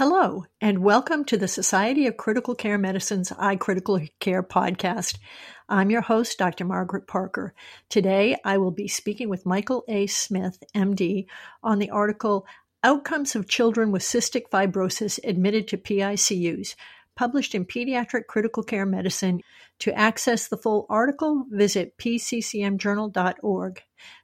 Hello, and welcome to the Society of Critical Care Medicine's iCritical Care podcast. I'm your host, Dr. Margaret Parker. Today, I will be speaking with Michael A. Smith, MD, on the article Outcomes of Children with Cystic Fibrosis Admitted to PICUs, published in Pediatric Critical Care Medicine. To access the full article, visit pccmjournal.org.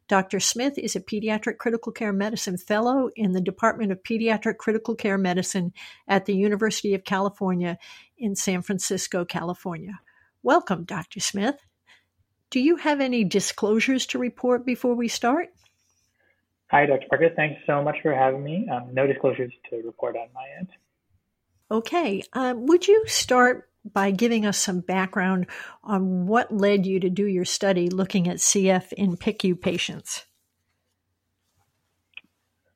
Dr. Smith is a pediatric critical care medicine fellow in the Department of Pediatric Critical Care Medicine at the University of California in San Francisco, California. Welcome, Dr. Smith. Do you have any disclosures to report before we start? Hi, Dr. Parker. Thanks so much for having me. Um, no disclosures to report on my end. Okay. Um, would you start by giving us some background on what led you to do your study looking at CF in PICU patients.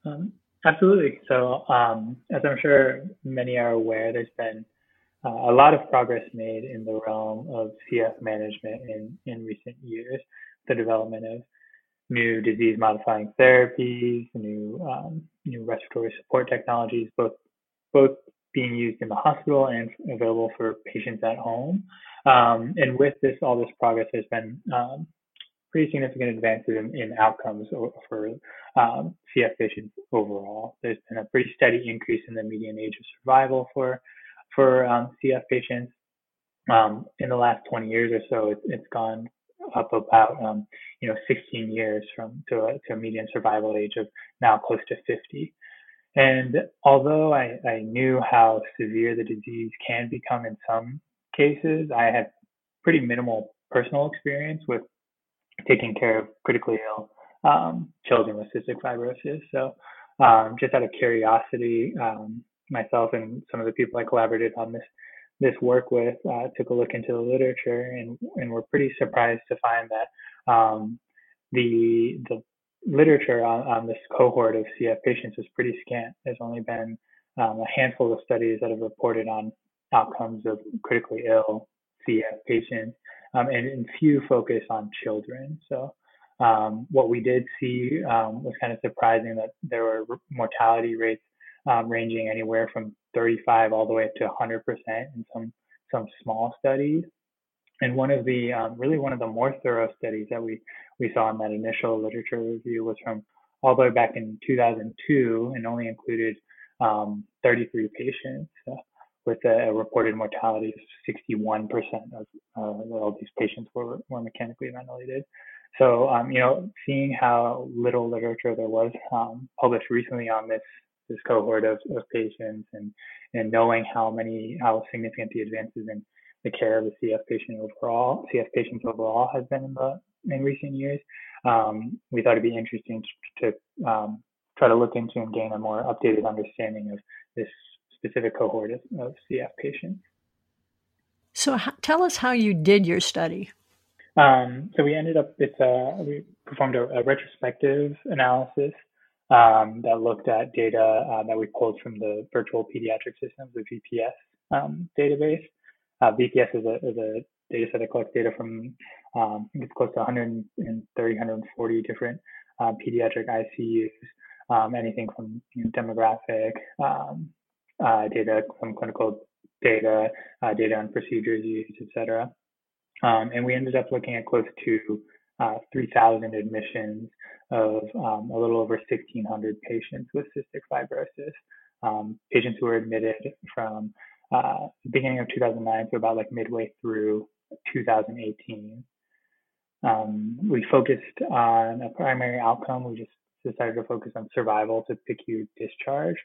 Um, absolutely. So, um, as I'm sure many are aware, there's been uh, a lot of progress made in the realm of CF management in, in recent years. The development of new disease modifying therapies, new um, new respiratory support technologies, both both being used in the hospital and available for patients at home. Um, and with this, all this progress has been um, pretty significant advances in, in outcomes for um, CF patients overall. There's been a pretty steady increase in the median age of survival for for um, CF patients. Um, in the last 20 years or so, it, it's gone up about um, you know 16 years from to a, to a median survival age of now close to 50. And although I, I knew how severe the disease can become in some cases, I had pretty minimal personal experience with taking care of critically ill um, children with cystic fibrosis. So, um, just out of curiosity, um, myself and some of the people I collaborated on this this work with uh, took a look into the literature, and and were pretty surprised to find that um, the the literature on, on this cohort of CF patients is pretty scant. There's only been um, a handful of studies that have reported on outcomes of critically ill CF patients, um, and, and, few focus on children. So, um, what we did see um, was kind of surprising that there were mortality rates um, ranging anywhere from 35 all the way up to 100% in some some small studies. And one of the um, really one of the more thorough studies that we we saw in that initial literature review was from all the way back in 2002 and only included um, 33 patients uh, with a, reported mortality of 61% of uh, all these patients were, were mechanically ventilated. So, um, you know, seeing how little literature there was um, published recently on this this cohort of, of patients and and knowing how many how significant the advances in the care of the CF patient overall, CF patients overall has been in the in recent years. Um, we thought it'd be interesting to, to um, try to look into and gain a more updated understanding of this specific cohort of, of CF patients. So, h- tell us how you did your study. Um, so we ended up with uh, we performed a, a retrospective analysis um, that looked at data uh, that we pulled from the Virtual Pediatric Systems, the VPS um, database. Uh, VPS is a, is a data set that collects data from, um, I think it's close to 130, 140 different uh, pediatric ICUs, um, anything from you know, demographic um, uh, data, some clinical data, uh, data on procedures used, et cetera. Um, and we ended up looking at close to uh, 3,000 admissions of um, a little over 1,600 patients with cystic fibrosis, um, patients who were admitted from uh, beginning of 2009 to about like midway through 2018. Um, we focused on a primary outcome. We just decided to focus on survival to PICU discharge.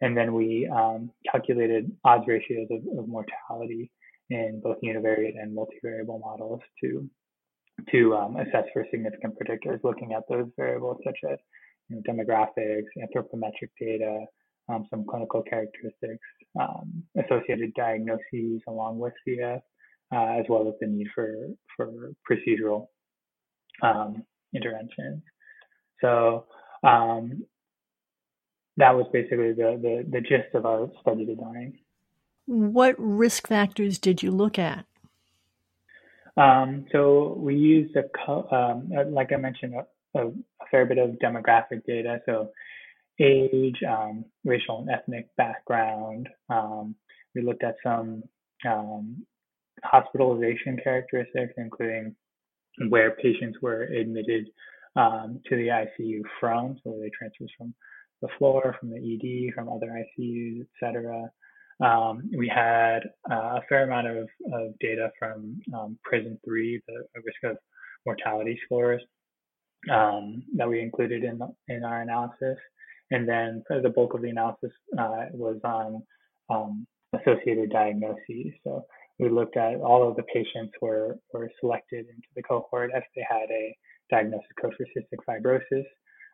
And then we um, calculated odds ratios of, of, mortality in both univariate and multivariable models to to um, assess for significant predictors, looking at those variables such as you know, demographics, anthropometric data, um, some clinical characteristics, um, associated diagnoses along with CF, uh, as well as the need for for procedural um, interventions. So um, that was basically the, the the gist of our study design. What risk factors did you look at? Um, so we used a, um, like I mentioned, a, a, fair bit of demographic data. So age, um, racial and ethnic background. Um, we looked at some um, hospitalization characteristics, including where patients were admitted um, to the ICU from, so where they transferred from the floor, from the ED, from other ICUs, et cetera. Um, we had uh, a fair amount of, of data from um, PRISM 3, the risk of mortality scores um, that we included in, in our analysis. And then the bulk of the analysis uh, was on um, associated diagnoses. So we looked at all of the patients were, were selected into the cohort if they had a diagnosis code for cystic fibrosis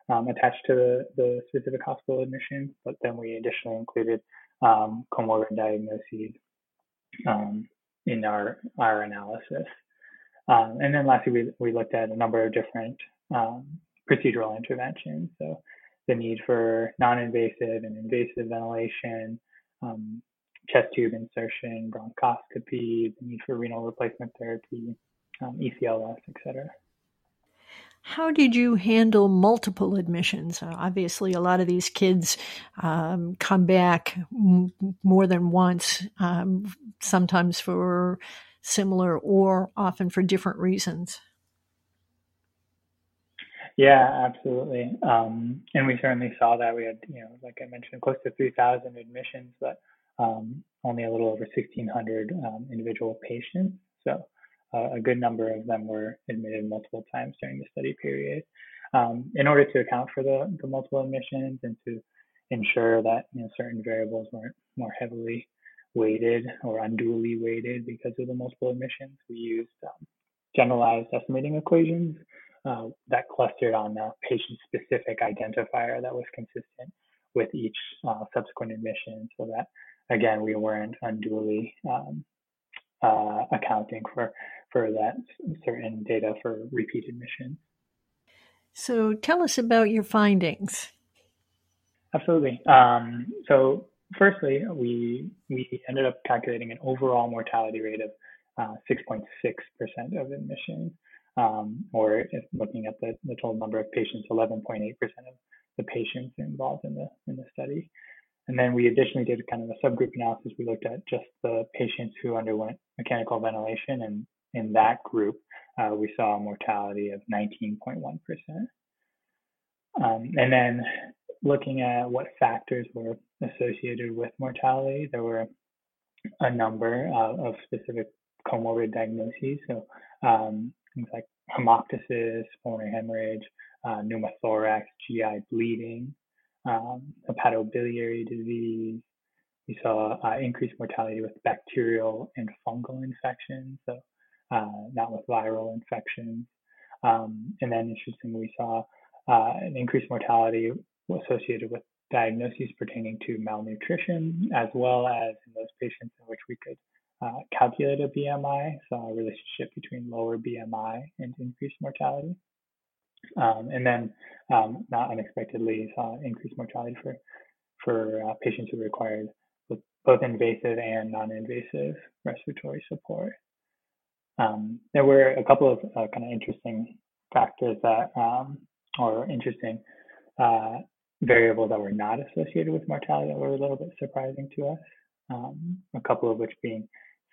um, attached to the, the specific hospital admission, but then we additionally included um, comorbid diagnoses um, in our, our analysis. Um, and then lastly, we, we looked at a number of different um, procedural interventions. So the need for non-invasive and invasive ventilation, um, chest tube insertion, bronchoscopy, the need for renal replacement therapy, um, ECLS, etc. How did you handle multiple admissions? Uh, obviously, a lot of these kids um, come back m- more than once, um, sometimes for similar or often for different reasons. Yeah, absolutely. Um, and we certainly saw that. We had, you know, like I mentioned, close to 3,000 admissions, but um, only a little over 1,600 um, individual patients. So uh, a good number of them were admitted multiple times during the study period. Um, in order to account for the, the multiple admissions and to ensure that you know, certain variables weren't more heavily weighted or unduly weighted because of the multiple admissions, we used um, generalized estimating equations uh, that clustered on the patient-specific identifier that was consistent with each uh, subsequent admission so that again, we weren't unduly um, uh, accounting for for that certain data for repeat admission. So, tell us about your findings. Absolutely. Um, so, firstly, we we ended up calculating an overall mortality rate of 6.6% uh, of admissions, um, or if looking at the, the total number of patients, 11.8% of the patients involved in the in the study. And then we additionally did kind of a subgroup analysis. We looked at just the patients who underwent mechanical ventilation, and in that group, uh, we saw a mortality of 19.1%. Um, and then looking at what factors were associated with mortality, there were a number uh, of specific comorbid diagnoses. So um, things like hemoptysis, pulmonary hemorrhage, uh, pneumothorax, GI bleeding, um, hepatobiliary disease. We saw uh, increased mortality with bacterial and fungal infections, so uh, not with viral infections. Um, and then interestingly, we saw uh, an increased mortality associated with diagnoses pertaining to malnutrition, as well as in those patients in which we could uh, calculate a BMI, so a relationship between lower BMI and increased mortality. Um, and then, um, not unexpectedly, saw increased mortality for for uh, patients who required both invasive and non-invasive respiratory support. Um, there were a couple of uh, kind of interesting factors that, um, or interesting uh, variables that were not associated with mortality that were a little bit surprising to us. Um, a couple of which being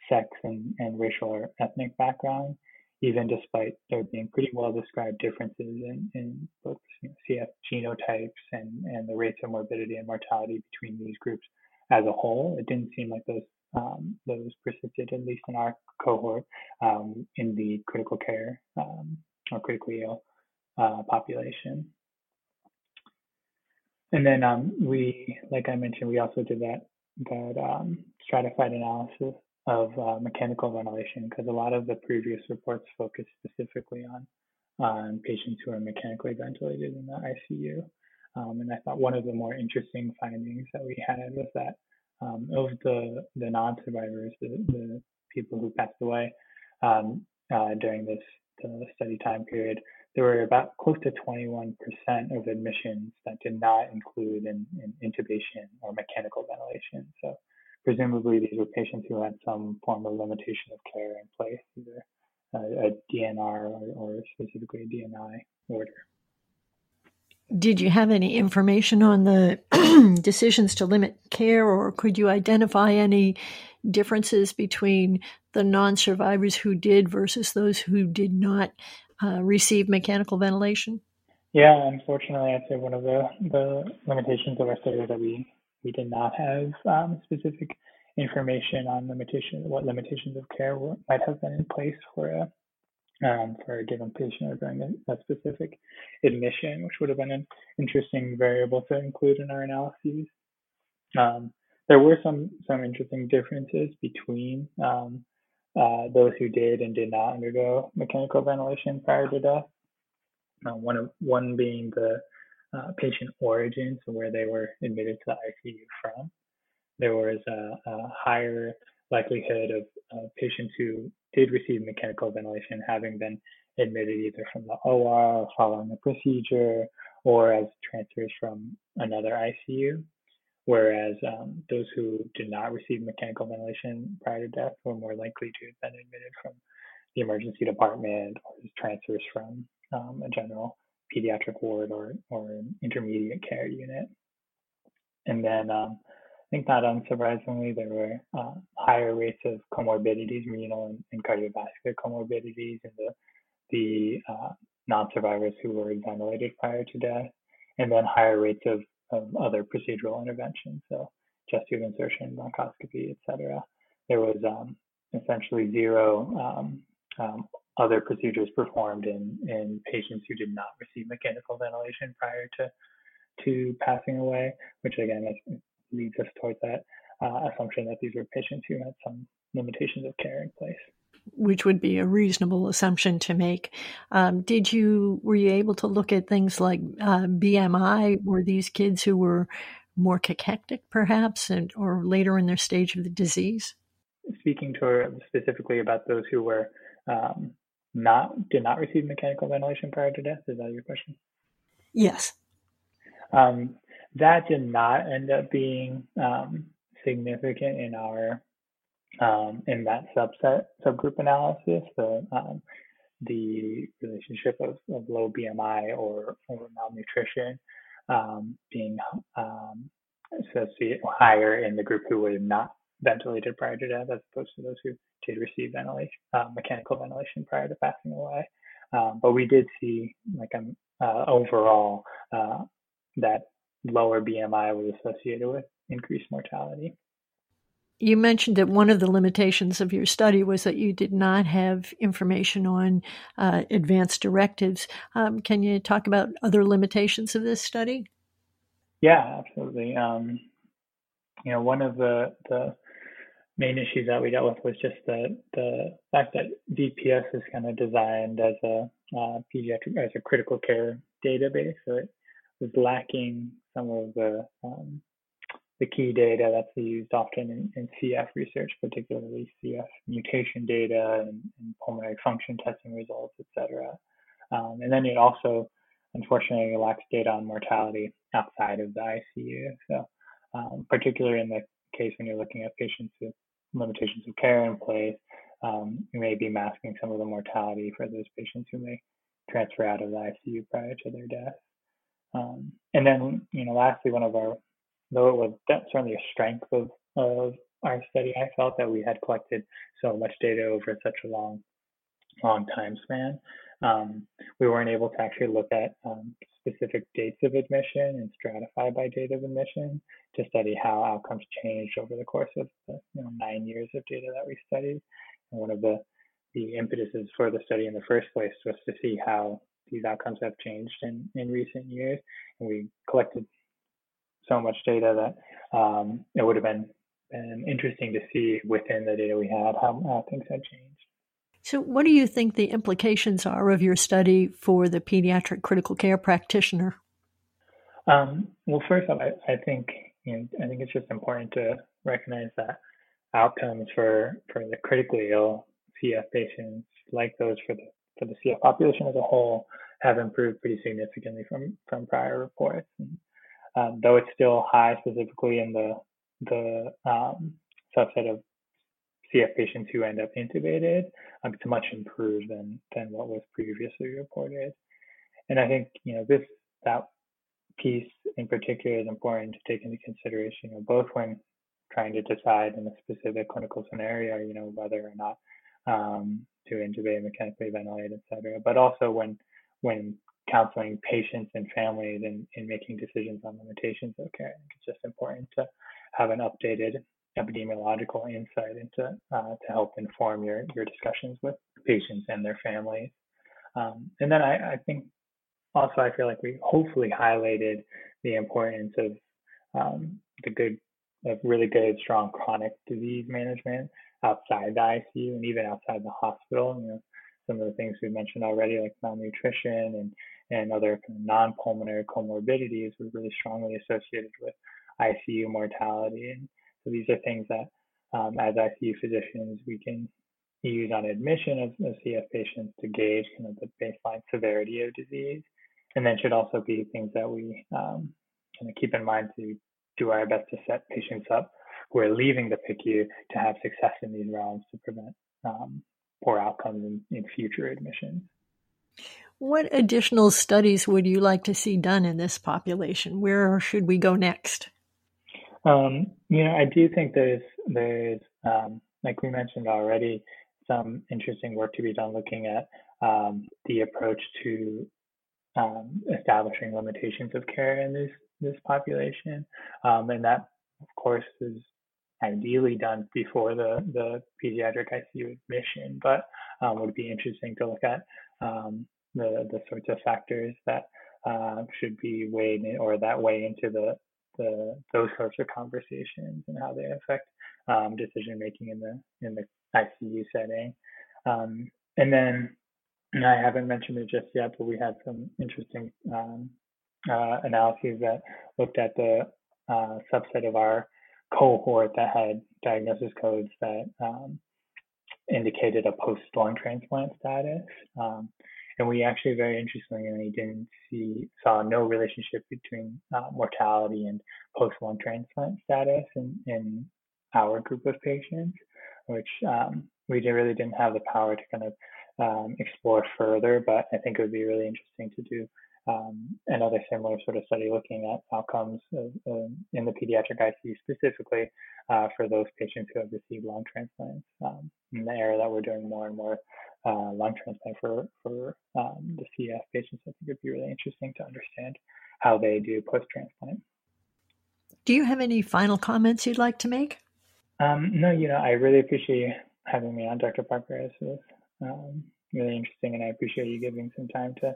sex and, and racial or ethnic background, even despite there being pretty well described differences in, in both you know, CF genotypes and, and the rates of morbidity and mortality between these groups as a whole. It didn't seem like those um, those persisted, at least in our cohort, um, in the critical care um, or critically ill uh, population. And then um, we, like I mentioned, we also did that that um, stratified analysis of uh, mechanical ventilation because a lot of the previous reports focused specifically on patients who are mechanically ventilated in the ICU. Um, and I thought one of the more interesting findings that we had was that um, of the the non-survivors, the, the people who passed away um, uh, during this study time period, there were about close to 21% of admissions that did not include an, an intubation or mechanical ventilation. So presumably these were patients who had some form of limitation of care in place, either a, a DNR or, or, specifically a DNI order. Did you have any information on the decisions to limit care, or could you identify any differences between the non survivors who did versus those who did not uh, receive mechanical ventilation? Yeah, unfortunately, I'd say one of the, the limitations of our study that we, we did not have um, specific information on limitation, what limitations of care might have been in place for a um, for a given patient or during a, a, specific admission, which would have been an interesting variable to include in our analyses. Um, there were some some interesting differences between um, uh, those who did and did not undergo mechanical ventilation prior to death. Uh, one one being the uh, patient origin, so where they were admitted to the ICU from. There was a, a higher likelihood of uh, patients who did receive mechanical ventilation having been admitted either from the OR following the procedure or as transfers from another ICU. Whereas um, those who did not receive mechanical ventilation prior to death were more likely to have been admitted from the emergency department or as transfers from um, a general pediatric ward or, or an intermediate care unit. And then um, I think not unsurprisingly, there were uh, higher rates of comorbidities, renal and, and cardiovascular comorbidities in the, the uh, non-survivors who were ventilated prior to death, and then higher rates of, of other procedural interventions, so chest tube insertion, bronchoscopy, etc. There was um, essentially zero um, um, other procedures performed in, in patients who did not receive mechanical ventilation prior to to passing away, which again is leads us towards that uh, assumption that these were patients who had some limitations of care in place. Which would be a reasonable assumption to make. Um, did you were you able to look at things like uh, BMI? Were these kids who were more cachectic, perhaps, and or later in their stage of the disease? Speaking to specifically about those who were um, not did not receive mechanical ventilation prior to death. Is that your question? Yes. Um, that did not end up being um, significant in our um, in that subset subgroup analysis. The um, the relationship of, of low BMI or, or malnutrition um, being um, associated higher in the group who were not ventilated prior to death as opposed to those who did receive ventilation, uh, mechanical ventilation prior to passing away. Um, but we did see like um, uh, overall uh, that lower BMI was associated with increased mortality. You mentioned that one of the limitations of your study was that you did not have information on uh, advanced directives. Um, can you talk about other limitations of this study? Yeah, absolutely. Um, you know, one of the, the main issues that we dealt with was just the the fact that VPS is kind of designed as a uh, pediatric as a critical care database, so it was lacking some of the um, the key data that's used often in, in CF research, particularly CF mutation data and, and pulmonary function testing results, et cetera. Um, and then it also, unfortunately, lacks data on mortality outside of the ICU. So, um, particularly in the case when you're looking at patients with limitations of care in place, um, you may be masking some of the mortality for those patients who may transfer out of the ICU prior to their death. Um, and then, you know, lastly, one of our, though it was certainly a strength of, of our study, I felt that we had collected so much data over such a long, long time span. Um, we weren't able to actually look at um, specific dates of admission and stratify by date of admission to study how outcomes changed over the course of the you know, nine years of data that we studied. And one of the the impetuses for the study in the first place was to see how these outcomes have changed in, in recent years. And we collected so much data that um, it would have been, been interesting to see within the data we had how, how things had changed. So, what do you think the implications are of your study for the pediatric critical care practitioner? Um, well, first off, I, I think you know, I think it's just important to recognize that outcomes for for the critically ill CF patients, like those for the for the CF population as a whole have improved pretty significantly from from prior reports. And, um, though it's still high, specifically in the the um, subset of CF patients who end up intubated, um, it's much improved than than what was previously reported. And I think you know this that piece in particular is important to take into consideration, you know, both when trying to decide in a specific clinical scenario, you know, whether or not um, to intubate, mechanically ventilate, et cetera, but also when when counseling patients and families and in making decisions on limitations of care. It's just important to have an updated epidemiological insight into uh, to help inform your your discussions with patients and their families. Um, and then I, I, think also I feel like we hopefully highlighted the importance of um, the good of really good strong chronic disease management outside the ICU and even outside the hospital. You know, some of the things we mentioned already, like malnutrition and and other non-pulmonary comorbidities, were really strongly associated with ICU mortality. And so these are things that, um, as ICU physicians, we can use on admission of, of CF patients to gauge kind of the baseline severity of disease, and then should also be things that we um, kind of keep in mind to do our best to set patients up who are leaving the PICU to have success in these realms to prevent um, poor outcomes in, in future admissions. What additional studies would you like to see done in this population? Where should we go next? Um, you know, I do think there's there's um, like we mentioned already, some interesting work to be done looking at um, the approach to um, establishing limitations of care in this this population, um, and that of course is ideally done before the the pediatric ICU admission, but um, would be interesting to look at the the sorts of factors that uh, should be weighed in, or that weigh into the the those sorts of conversations and how they affect um, decision making in the in the ICU setting. Um, and then and I haven't mentioned it just yet, but we had some interesting um, uh, analyses that looked at the uh, subset of our cohort that had diagnosis codes that um, indicated a post lung transplant status. And we actually very interestingly didn't see saw no relationship between uh, mortality and post lung transplant status in, in our group of patients, which um, we really didn't have the power to kind of um, explore further. But I think it would be really interesting to do um, another similar sort of study looking at outcomes of, um, in the pediatric ICU specifically uh, for those patients who have received lung transplants. Um, in the era that we're doing more and more uh, lung transplant for for um, the CF patients, I think it'd be really interesting to understand how they do post transplant. Do you have any final comments you'd like to make? Um, no, you know, I really appreciate you having me on, Dr. Parker. This was um, really interesting, and I appreciate you giving some time to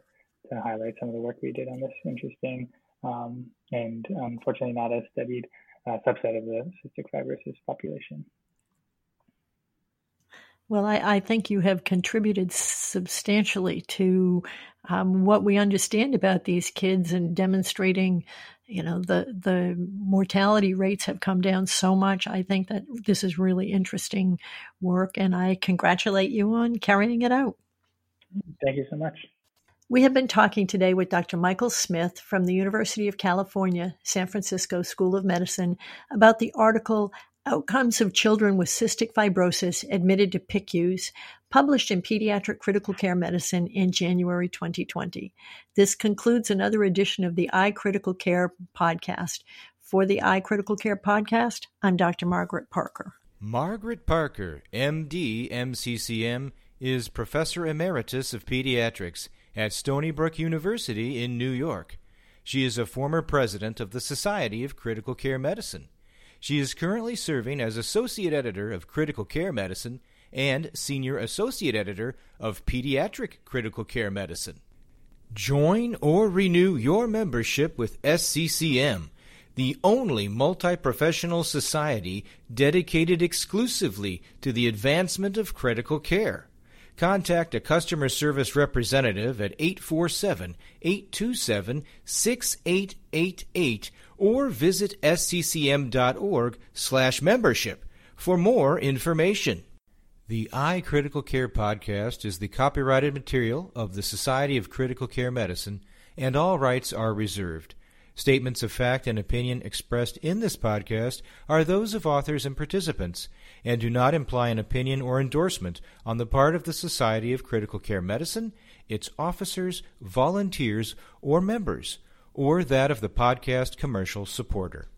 to highlight some of the work we did on this interesting um, and unfortunately not as studied uh, subset of the cystic fibrosis population. Well, I, I, think you have contributed substantially to um, what we understand about these kids and demonstrating, you know, the the mortality rates have come down so much. I think that this is really interesting work, and I congratulate you on carrying it out. Thank you so much. We have been talking today with Dr. Michael Smith from the University of California, San Francisco School of Medicine about the article Outcomes of Children with Cystic Fibrosis Admitted to PICUs, published in Pediatric Critical Care Medicine in January 2020. This concludes another edition of the iCritical Care podcast. For the iCritical Care podcast, I'm Dr. Margaret Parker. Margaret Parker, MD, MCCM, is Professor Emeritus of Pediatrics at Stony Brook University in New York. She is a former president of the Society of Critical Care Medicine. She is currently serving as Associate Editor of Critical Care Medicine and Senior Associate Editor of Pediatric Critical Care Medicine. Join or renew your membership with SCCM, the only multi professional society dedicated exclusively to the advancement of critical care. Contact a customer service representative at 847 827 6888 or visit sccm.org/membership for more information. The iCritical Care podcast is the copyrighted material of the Society of Critical Care Medicine, and all rights are reserved. Statements of fact and opinion expressed in this podcast are those of authors and participants and do not imply an opinion or endorsement on the part of the Society of Critical Care Medicine, its officers, volunteers, or members, or that of the podcast commercial supporter.